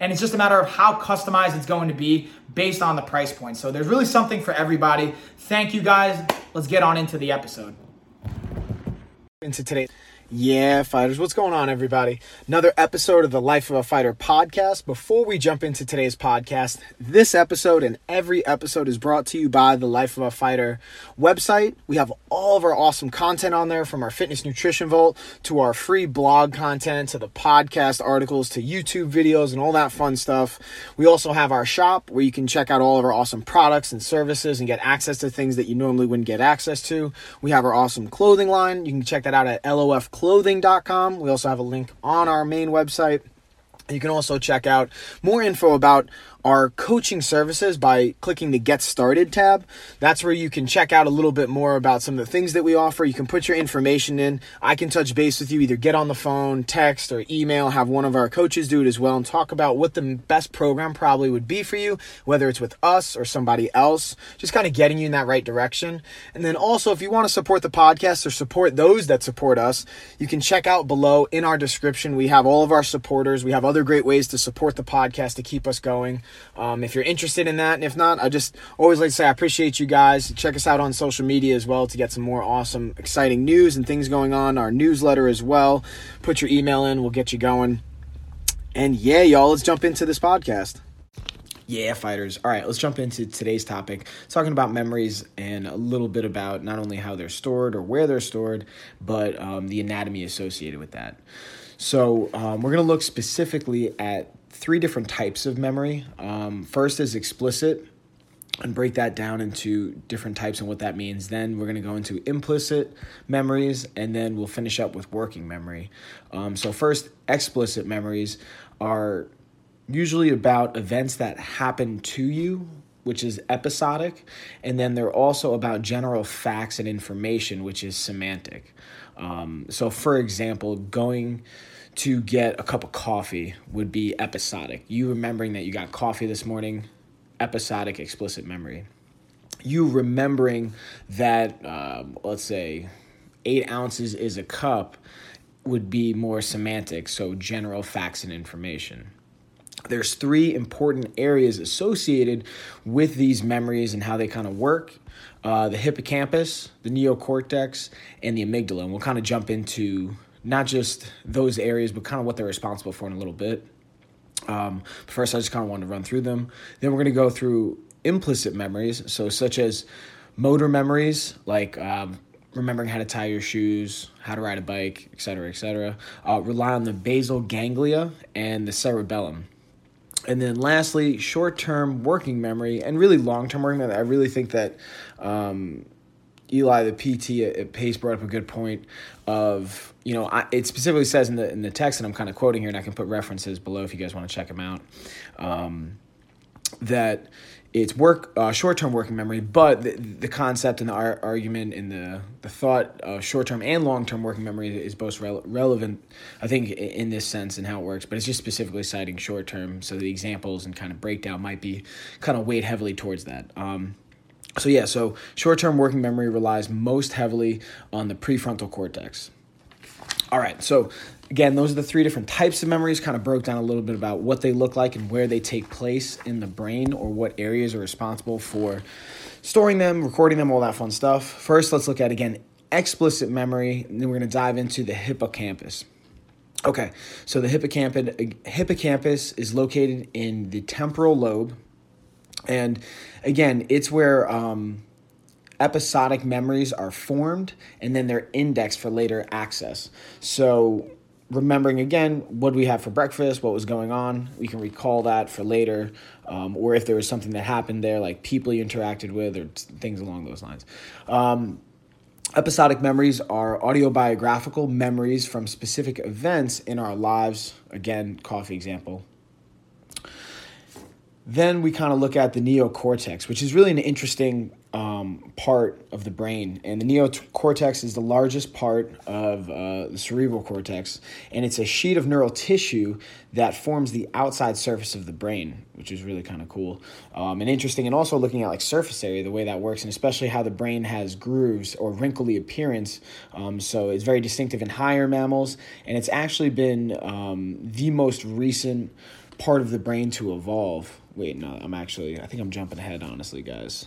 and it's just a matter of how customized it's going to be based on the price point. So there's really something for everybody. Thank you guys. Let's get on into the episode. Into today. Yeah, fighters, what's going on, everybody? Another episode of the Life of a Fighter podcast. Before we jump into today's podcast, this episode and every episode is brought to you by the Life of a Fighter website. We have all of our awesome content on there from our fitness nutrition vault to our free blog content to the podcast articles to YouTube videos and all that fun stuff. We also have our shop where you can check out all of our awesome products and services and get access to things that you normally wouldn't get access to. We have our awesome clothing line. You can check that out at LOF clothing.com. We also have a link on our main website. You can also check out more info about our coaching services by clicking the Get Started tab. That's where you can check out a little bit more about some of the things that we offer. You can put your information in. I can touch base with you, either get on the phone, text, or email, have one of our coaches do it as well, and talk about what the best program probably would be for you, whether it's with us or somebody else, just kind of getting you in that right direction. And then also, if you want to support the podcast or support those that support us, you can check out below in our description. We have all of our supporters. We have other great ways to support the podcast to keep us going. Um, if you're interested in that, and if not, I just always like to say I appreciate you guys. Check us out on social media as well to get some more awesome, exciting news and things going on. Our newsletter as well. Put your email in, we'll get you going. And yeah, y'all, let's jump into this podcast. Yeah, fighters. All right, let's jump into today's topic. Talking about memories and a little bit about not only how they're stored or where they're stored, but um, the anatomy associated with that. So, um, we're going to look specifically at three different types of memory. Um, first is explicit, and break that down into different types and what that means. Then we're going to go into implicit memories, and then we'll finish up with working memory. Um, so, first, explicit memories are usually about events that happen to you. Which is episodic, and then they're also about general facts and information, which is semantic. Um, so, for example, going to get a cup of coffee would be episodic. You remembering that you got coffee this morning, episodic, explicit memory. You remembering that, um, let's say, eight ounces is a cup would be more semantic, so general facts and information. There's three important areas associated with these memories and how they kind of work uh, the hippocampus, the neocortex, and the amygdala. And we'll kind of jump into not just those areas, but kind of what they're responsible for in a little bit. Um, first, I just kind of want to run through them. Then we're going to go through implicit memories, so such as motor memories, like um, remembering how to tie your shoes, how to ride a bike, etc., etc. Uh, rely on the basal ganglia and the cerebellum. And then lastly, short-term working memory and really long-term working memory. I really think that um, Eli, the PT at Pace, brought up a good point of you know I, it specifically says in the in the text, and I'm kind of quoting here, and I can put references below if you guys want to check them out. Um, that it's work uh, short-term working memory, but the, the concept and the ar- argument and the the thought of short-term and long-term working memory is both re- relevant, I think, in this sense and how it works. But it's just specifically citing short-term, so the examples and kind of breakdown might be kind of weighed heavily towards that. Um, so, yeah, so short term working memory relies most heavily on the prefrontal cortex. All right, so again, those are the three different types of memories, kind of broke down a little bit about what they look like and where they take place in the brain or what areas are responsible for storing them, recording them, all that fun stuff. First, let's look at again explicit memory, and then we're going to dive into the hippocampus. Okay, so the hippocampus, hippocampus is located in the temporal lobe and again, it's where um, episodic memories are formed and then they're indexed for later access. So remembering again what we had for breakfast, what was going on. We can recall that for later, um, or if there was something that happened there, like people you interacted with, or things along those lines. Um, episodic memories are autobiographical memories from specific events in our lives. Again, coffee example. Then we kind of look at the neocortex, which is really an interesting um, part of the brain. And the neocortex is the largest part of uh, the cerebral cortex. And it's a sheet of neural tissue that forms the outside surface of the brain, which is really kind of cool um, and interesting. And also looking at like surface area, the way that works, and especially how the brain has grooves or wrinkly appearance. Um, so it's very distinctive in higher mammals. And it's actually been um, the most recent part of the brain to evolve. Wait, no, I'm actually, I think I'm jumping ahead, honestly, guys.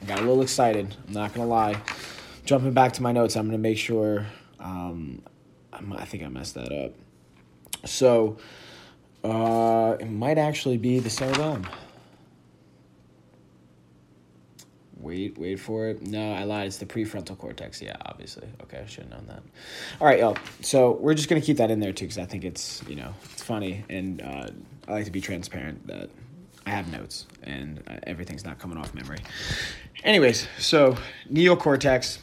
I got a little excited. I'm not gonna lie. Jumping back to my notes, I'm gonna make sure. Um, i think I messed that up. So uh, it might actually be the cerebellum. Wait, wait for it. No, I lied. It's the prefrontal cortex. Yeah, obviously. Okay, I should have known that. All right, y'all. So we're just gonna keep that in there too, because I think it's you know it's funny, and uh, I like to be transparent that I have notes and uh, everything's not coming off memory. Anyways, so neocortex,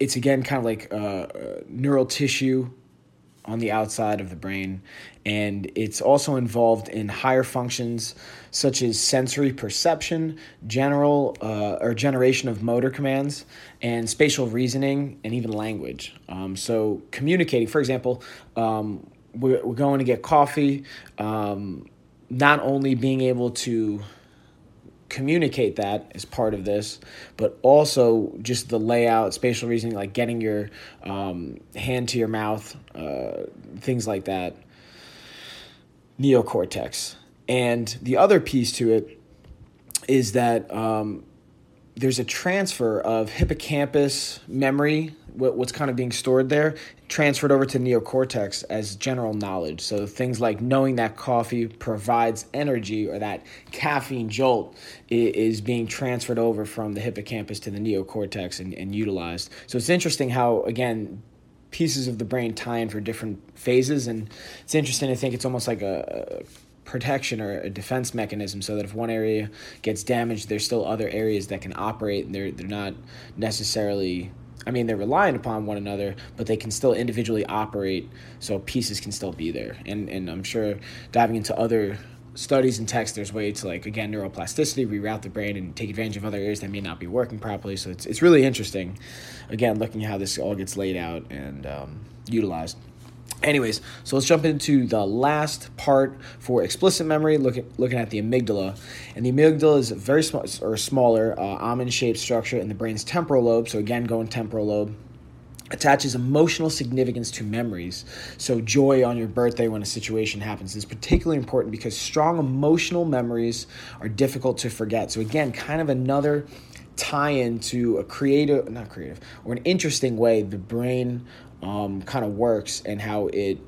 it's again kind of like uh, uh, neural tissue on the outside of the brain, and it's also involved in higher functions such as sensory perception, general uh, or generation of motor commands, and spatial reasoning, and even language. Um, so communicating, for example, um, we're, we're going to get coffee. Um, not only being able to communicate that as part of this, but also just the layout, spatial reasoning, like getting your um, hand to your mouth, uh, things like that. Neocortex. And the other piece to it is that um, there's a transfer of hippocampus memory, what's kind of being stored there, transferred over to neocortex as general knowledge. So things like knowing that coffee provides energy or that caffeine jolt is being transferred over from the hippocampus to the neocortex and, and utilized. So it's interesting how, again, pieces of the brain tie in for different phases. And it's interesting to think it's almost like a, a protection or a defense mechanism so that if one area gets damaged there's still other areas that can operate and they're they're not necessarily I mean they're relying upon one another but they can still individually operate so pieces can still be there. And and I'm sure diving into other studies and texts, there's ways to like again neuroplasticity reroute the brain and take advantage of other areas that may not be working properly. So it's, it's really interesting again looking at how this all gets laid out and um, utilized Anyways, so let's jump into the last part for explicit memory, looking looking at the amygdala. And the amygdala is a very small or smaller uh, almond-shaped structure in the brain's temporal lobe. So again, going temporal lobe attaches emotional significance to memories. So, joy on your birthday when a situation happens is particularly important because strong emotional memories are difficult to forget. So, again, kind of another tie in to a creative, not creative, or an interesting way the brain um, kind of works and how it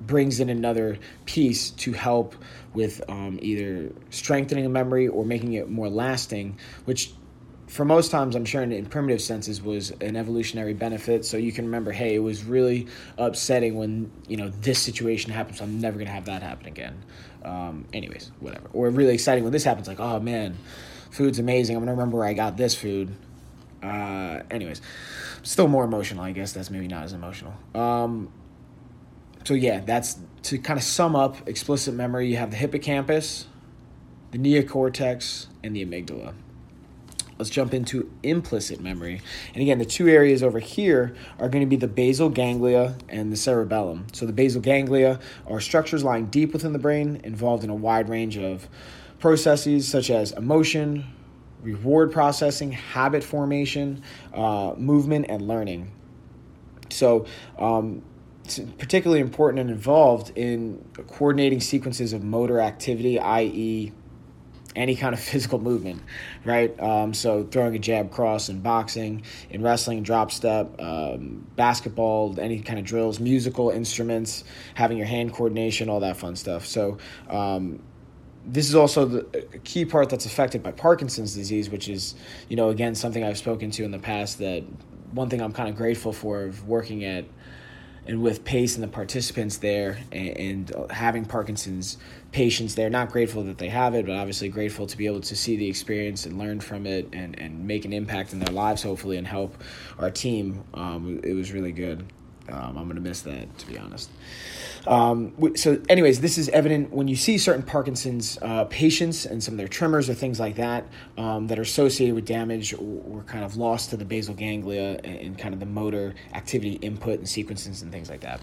brings in another piece to help with um, either strengthening a memory or making it more lasting, which for most times I'm sure in, primitive senses was an evolutionary benefit. So you can remember, hey, it was really upsetting when you know this situation happens. So I'm never gonna have that happen again. Um, anyways, whatever. Or really exciting when this happens, like, oh man, food's amazing. I'm gonna remember where I got this food. Uh, anyways, still more emotional, I guess. That's maybe not as emotional. Um, so yeah, that's to kind of sum up explicit memory. You have the hippocampus, the neocortex, and the amygdala. Let's jump into implicit memory. And again, the two areas over here are going to be the basal ganglia and the cerebellum. So the basal ganglia are structures lying deep within the brain, involved in a wide range of processes such as emotion, reward processing, habit formation, uh, movement, and learning. So, um, it's particularly important and involved in coordinating sequences of motor activity, i.e., any kind of physical movement, right? Um, so throwing a jab cross in boxing, in wrestling, drop step, um, basketball, any kind of drills, musical instruments, having your hand coordination, all that fun stuff. So um, this is also the key part that's affected by Parkinson's disease, which is, you know, again, something I've spoken to in the past that one thing I'm kind of grateful for of working at and with pace and the participants there and, and having parkinson's patients there. Not grateful that they have it but obviously grateful to be able to see the experience and learn from it and, and make an impact in their lives hopefully and help our team. Um, it was really good. Um, I'm going to miss that, to be honest. Um, so, anyways, this is evident when you see certain Parkinson's uh, patients and some of their tremors or things like that um, that are associated with damage or, kind of loss to the basal ganglia and, and kind of the motor activity input and sequences and things like that.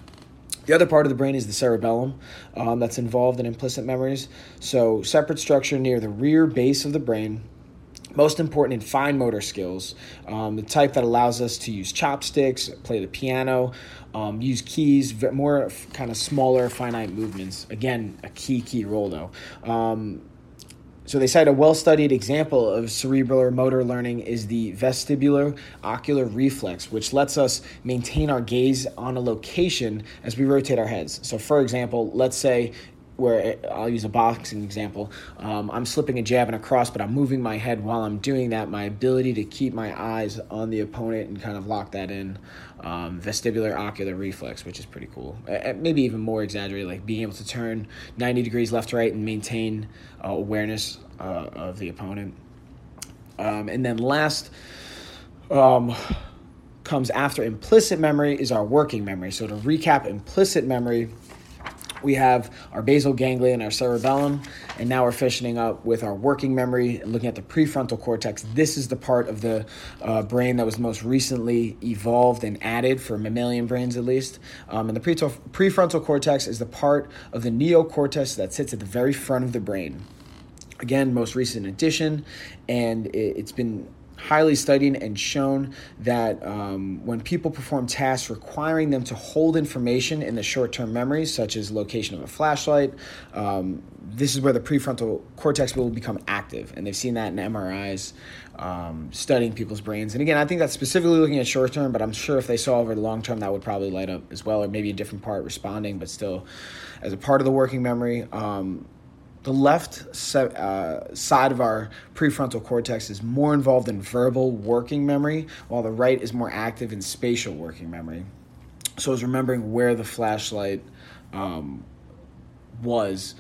The other part of the brain is the cerebellum um, that's involved in implicit memories. So, separate structure near the rear base of the brain most important in fine motor skills, um, the type that allows us to use chopsticks, play the piano, um, use keys, more kind of smaller, finite movements. Again, a key, key role though. Um, so they cite a well-studied example of cerebral motor learning is the vestibular ocular reflex, which lets us maintain our gaze on a location as we rotate our heads. So, for example, let's say where I'll use a boxing example. Um, I'm slipping a jab and a cross, but I'm moving my head while I'm doing that. My ability to keep my eyes on the opponent and kind of lock that in. Um, vestibular ocular reflex, which is pretty cool. Uh, maybe even more exaggerated, like being able to turn 90 degrees left to right and maintain uh, awareness uh, of the opponent. Um, and then last um, comes after implicit memory is our working memory. So to recap, implicit memory we have our basal ganglia and our cerebellum, and now we're finishing up with our working memory and looking at the prefrontal cortex. This is the part of the uh, brain that was most recently evolved and added for mammalian brains, at least. Um, and the pre- prefrontal cortex is the part of the neocortex that sits at the very front of the brain. Again, most recent addition, and it, it's been highly studied and shown that um, when people perform tasks requiring them to hold information in the short term memories, such as location of a flashlight, um, this is where the prefrontal cortex will become active. And they've seen that in MRIs um, studying people's brains. And again, I think that's specifically looking at short term, but I'm sure if they saw over the long term, that would probably light up as well, or maybe a different part responding, but still as a part of the working memory. Um, the left uh, side of our prefrontal cortex is more involved in verbal working memory, while the right is more active in spatial working memory. So, I was remembering where the flashlight um, was,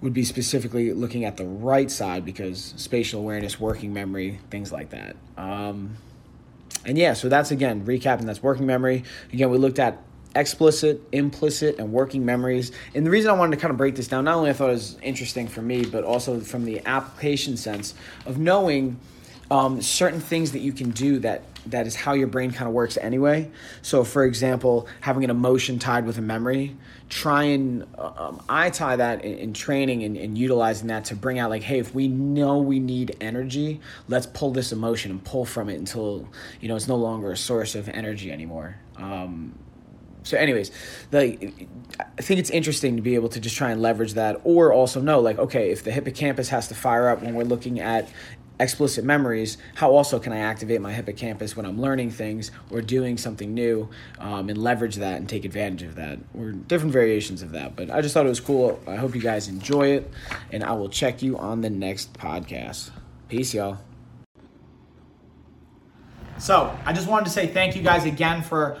would be specifically looking at the right side because spatial awareness, working memory, things like that. Um, and yeah, so that's again recapping that's working memory. Again, we looked at explicit, implicit, and working memories. And the reason I wanted to kind of break this down, not only I thought it was interesting for me, but also from the application sense of knowing um, certain things that you can do that that is how your brain kind of works anyway. So, for example, having an emotion tied with a memory, try and um, I tie that in, in training and, and, utilizing that to bring out like, hey, if we know we need energy, let's pull this emotion and pull from it until you know it's no longer a source of energy anymore. Um, so anyways like i think it's interesting to be able to just try and leverage that or also know like okay if the hippocampus has to fire up when we're looking at explicit memories how also can i activate my hippocampus when i'm learning things or doing something new um, and leverage that and take advantage of that? Or different variations of that but i just thought it was cool. I hope you guys enjoy it and i will check you on the next podcast. Peace y'all. So I just wanted to say thank you guys again for